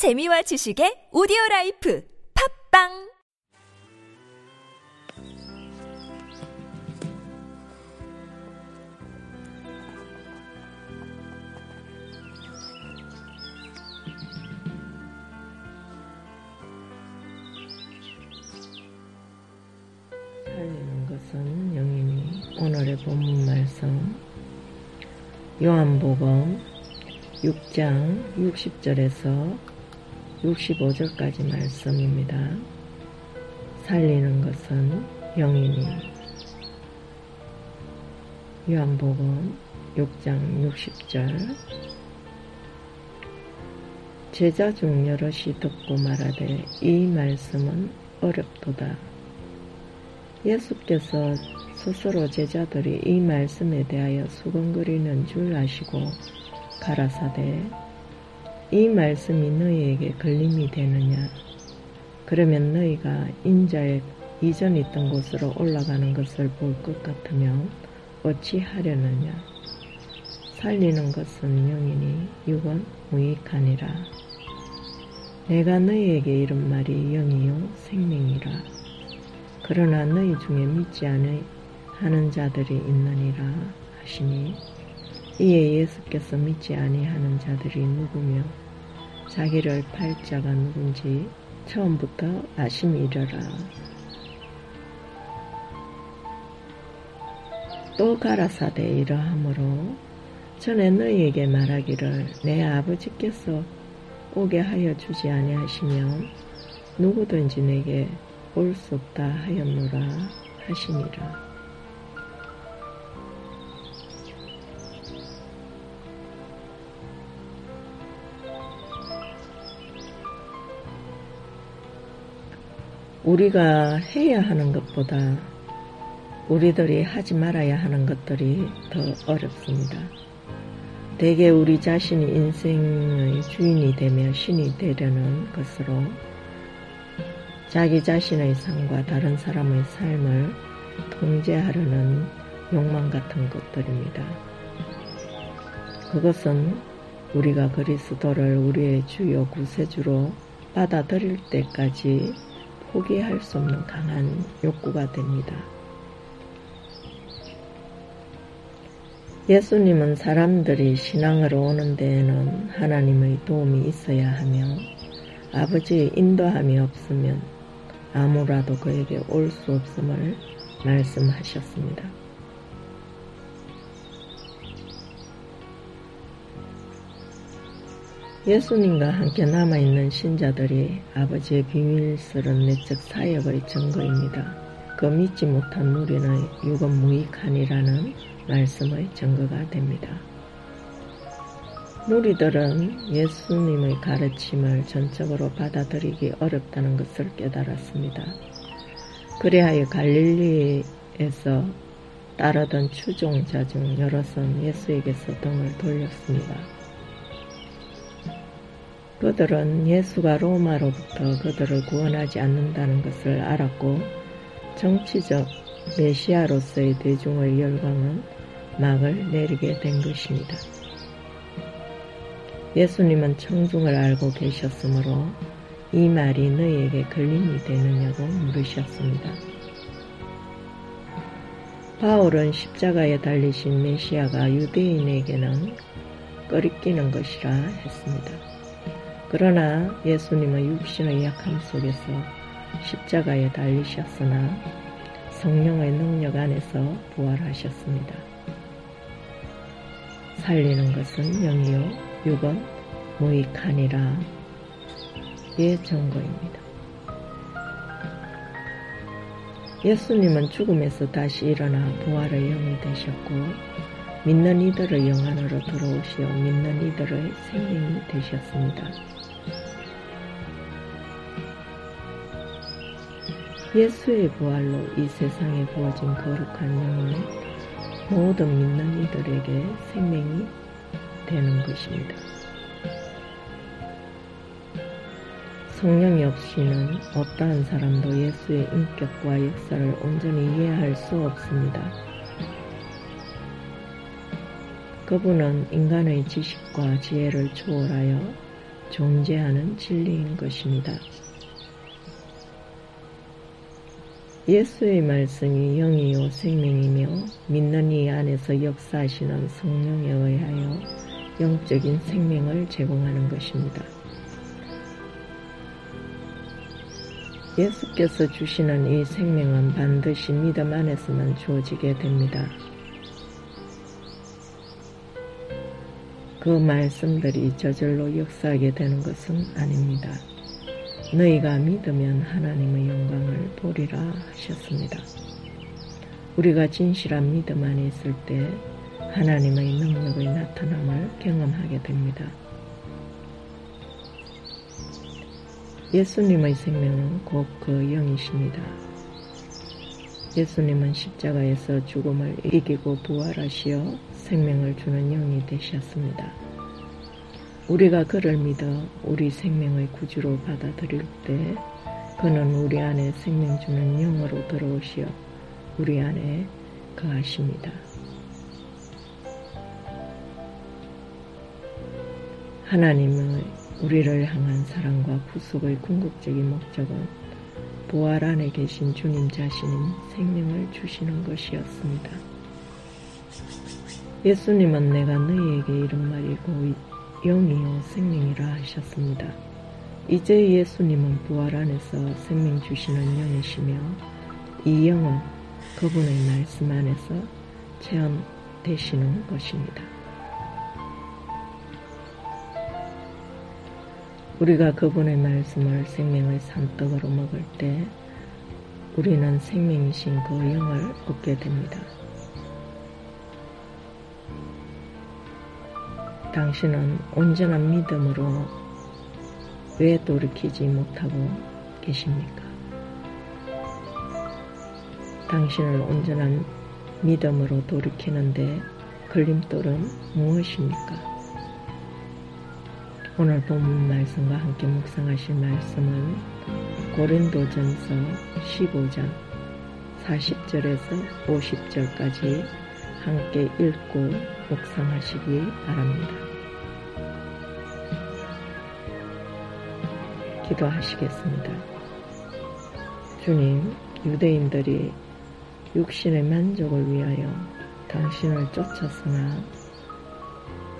재미와 지식의 오디오 라이프 팝빵! 살리는 것은 영이니 오늘의 본문 말씀 요한복음 6장 60절에서 65절까지 말씀입니다. 살리는 것은 영이니 요한복음 6장 60절 제자 중 여럿이 듣고 말하되 이 말씀은 어렵도다. 예수께서 스스로 제자들이 이 말씀에 대하여 수건거리는 줄 아시고 가라사대 이 말씀이 너희에게 걸림이 되느냐? 그러면 너희가 인자의 이전 있던 곳으로 올라가는 것을 볼 것 같으면 어찌 하려느냐? 살리는 것은 영이니 육은 무익하니라. 내가 너희에게 이런 말이 영이요 생명이라. 그러나 너희 중에 믿지 않으 하는 자들이 있느니라 하시니 이에 예수께서 믿지 아니하는 자들이 누구며 자기를 팔 자가 누군지 처음부터 아심이려라. 또 가라사대 이러하므로 전에 너희에게 말하기를 내 아버지께서 오게 하여 주지 아니하시면 누구든지 내게 올 수 없다 하였노라 하시니라. 우리가 해야 하는 것보다 우리들이 하지 말아야 하는 것들이 더 어렵습니다. 대개 우리 자신이 인생의 주인이 되며 신이 되려는 것으로 자기 자신의 삶과 다른 사람의 삶을 통제하려는 욕망 같은 것들입니다. 그것은 우리가 그리스도를 우리의 주요 구세주로 받아들일 때까지 포기할 수 없는 강한 욕구가 됩니다. 예수님은 사람들이 신앙으로 오는 데에는 하나님의 도움이 있어야 하며 아버지의 인도함이 없으면 아무라도 그에게 올 수 없음을 말씀하셨습니다. 예수님과 함께 남아있는 신자들이 아버지의 비밀스런 내적 사역의 증거입니다. 그 믿지 못한 무리는 육은 무익하니라는 말씀의 증거가 됩니다. 무리들은 예수님의 가르침을 전적으로 받아들이기 어렵다는 것을 깨달았습니다. 그리하여 갈릴리에서 따르던 추종자 중 여럿은 예수에게서 등을 돌렸습니다. 그들은 예수가 로마로부터 그들을 구원하지 않는다는 것을 알았고 정치적 메시아로서의 대중의 열광은 막을 내리게 된 것입니다. 예수님은 청중을 알고 계셨으므로 이 말이 너희에게 걸림이 되느냐고 물으셨습니다. 바울은 십자가에 달리신 메시아가 유대인에게는 꺼리끼는 것이라 했습니다. 그러나 예수님은 육신의 약함 속에서 십자가에 달리셨으나 성령의 능력 안에서 부활하셨습니다. 살리는 것은 영이요 육은 무익하니라 의 증거입니다. 예수님은 죽음에서 다시 일어나 부활의 영이 되셨고 믿는 이들의 영 안으로 들어오시어 믿는 이들의 생명이 되셨습니다. 예수의 부활로 이 세상에 부어진 거룩한 영은 모든 믿는 이들에게 생명이 되는 것입니다. 성령이 없이는 어떠한 사람도 예수의 인격과 역사를 온전히 이해할 수 없습니다. 그분은 인간의 지식과 지혜를 초월하여 존재하는 진리인 것입니다. 예수의 말씀이 영이요 생명이며 믿는 이 안에서 역사하시는 성령에 의하여 영적인 생명을 제공하는 것입니다. 예수께서 주시는 이 생명은 반드시 믿음 안에서만 주어지게 됩니다. 그 말씀들이 저절로 역사하게 되는 것은 아닙니다. 너희가 믿으면 하나님의 영광을 보리라 하셨습니다. 우리가 진실한 믿음 안에 있을 때 하나님의 능력의 나타남을 경험하게 됩니다. 예수님의 생명은 곧 그 영이십니다. 예수님은 십자가에서 죽음을 이기고 부활하시어 생명을 주는 영이 되셨습니다. 우리가 그를 믿어 우리 생명의 구주로 받아들일 때 그는 우리 안에 생명 주는 영으로 들어오시어 우리 안에 거하십니다. 하나님의 우리를 향한 사랑과 구속의 궁극적인 목적은 부활 안에 계신 주님 자신인 생명을 주시는 것이었습니다. 예수님은 내가 너희에게 이런 말이고 영이요 생명이라 하셨습니다. 이제 예수님은 부활 안에서 생명 주시는 영이시며 이 영은 그분의 말씀 안에서 체험되시는 것입니다. 우리가 그분의 말씀을 생명의 산떡으로 먹을 때 우리는 생명이신 그 영을 얻게 됩니다. 당신은 온전한 믿음으로 왜 돌이키지 못하고 계십니까? 당신을 온전한 믿음으로 돌이키는데 걸림돌은 무엇입니까? 오늘 본문 말씀과 함께 묵상하실 말씀은 고린도전서 15장 40절에서 50절까지 함께 읽고 묵상하시기 바랍니다. 기도하시겠습니다. 주님, 유대인들이 육신의 만족을 위하여 당신을 쫓았으나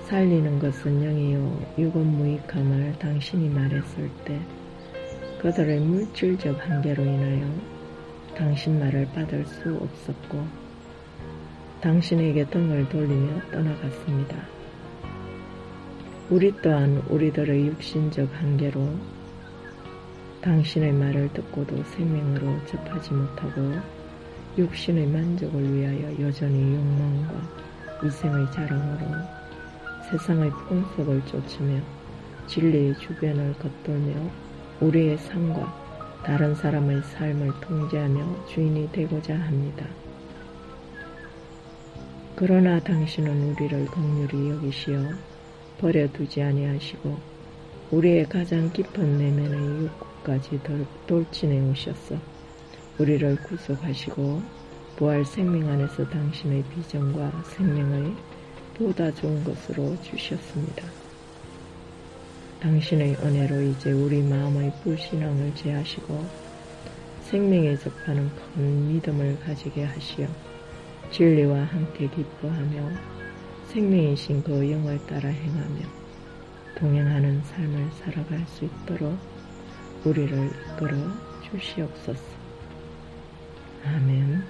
살리는 것은 영이요 유건무익함을 당신이 말했을 때 그들의 물질적 한계로 인하여 당신 말을 받을 수 없었고 당신에게 등을 돌리며 떠나갔습니다. 우리 또한 우리들의 육신적 한계로 당신의 말을 듣고도 생명으로 접하지 못하고 육신의 만족을 위하여 여전히 욕망과 이생의 자랑으로 세상의 풍속을 쫓으며 진리의 주변을 겉돌며 우리의 삶과 다른 사람의 삶을 통제하며 주인이 되고자 합니다. 그러나 당신은 우리를 긍휼히 여기시어 버려두지 아니하시고 우리의 가장 깊은 내면의 욕구까지 돌진해 오셨어 우리를 구속하시고 부활 생명 안에서 당신의 비전과 생명의 보다 좋은 것으로 주셨습니다. 당신의 은혜로 이제 우리 마음의 불신앙을 제하시고 생명에 접하는 큰 믿음을 가지게 하시어 진리와 함께 기뻐하며 생명이신 그 영을 따라 행하며 동행하는 삶을 살아갈 수 있도록 우리를 이끌어 주시옵소서. 아멘.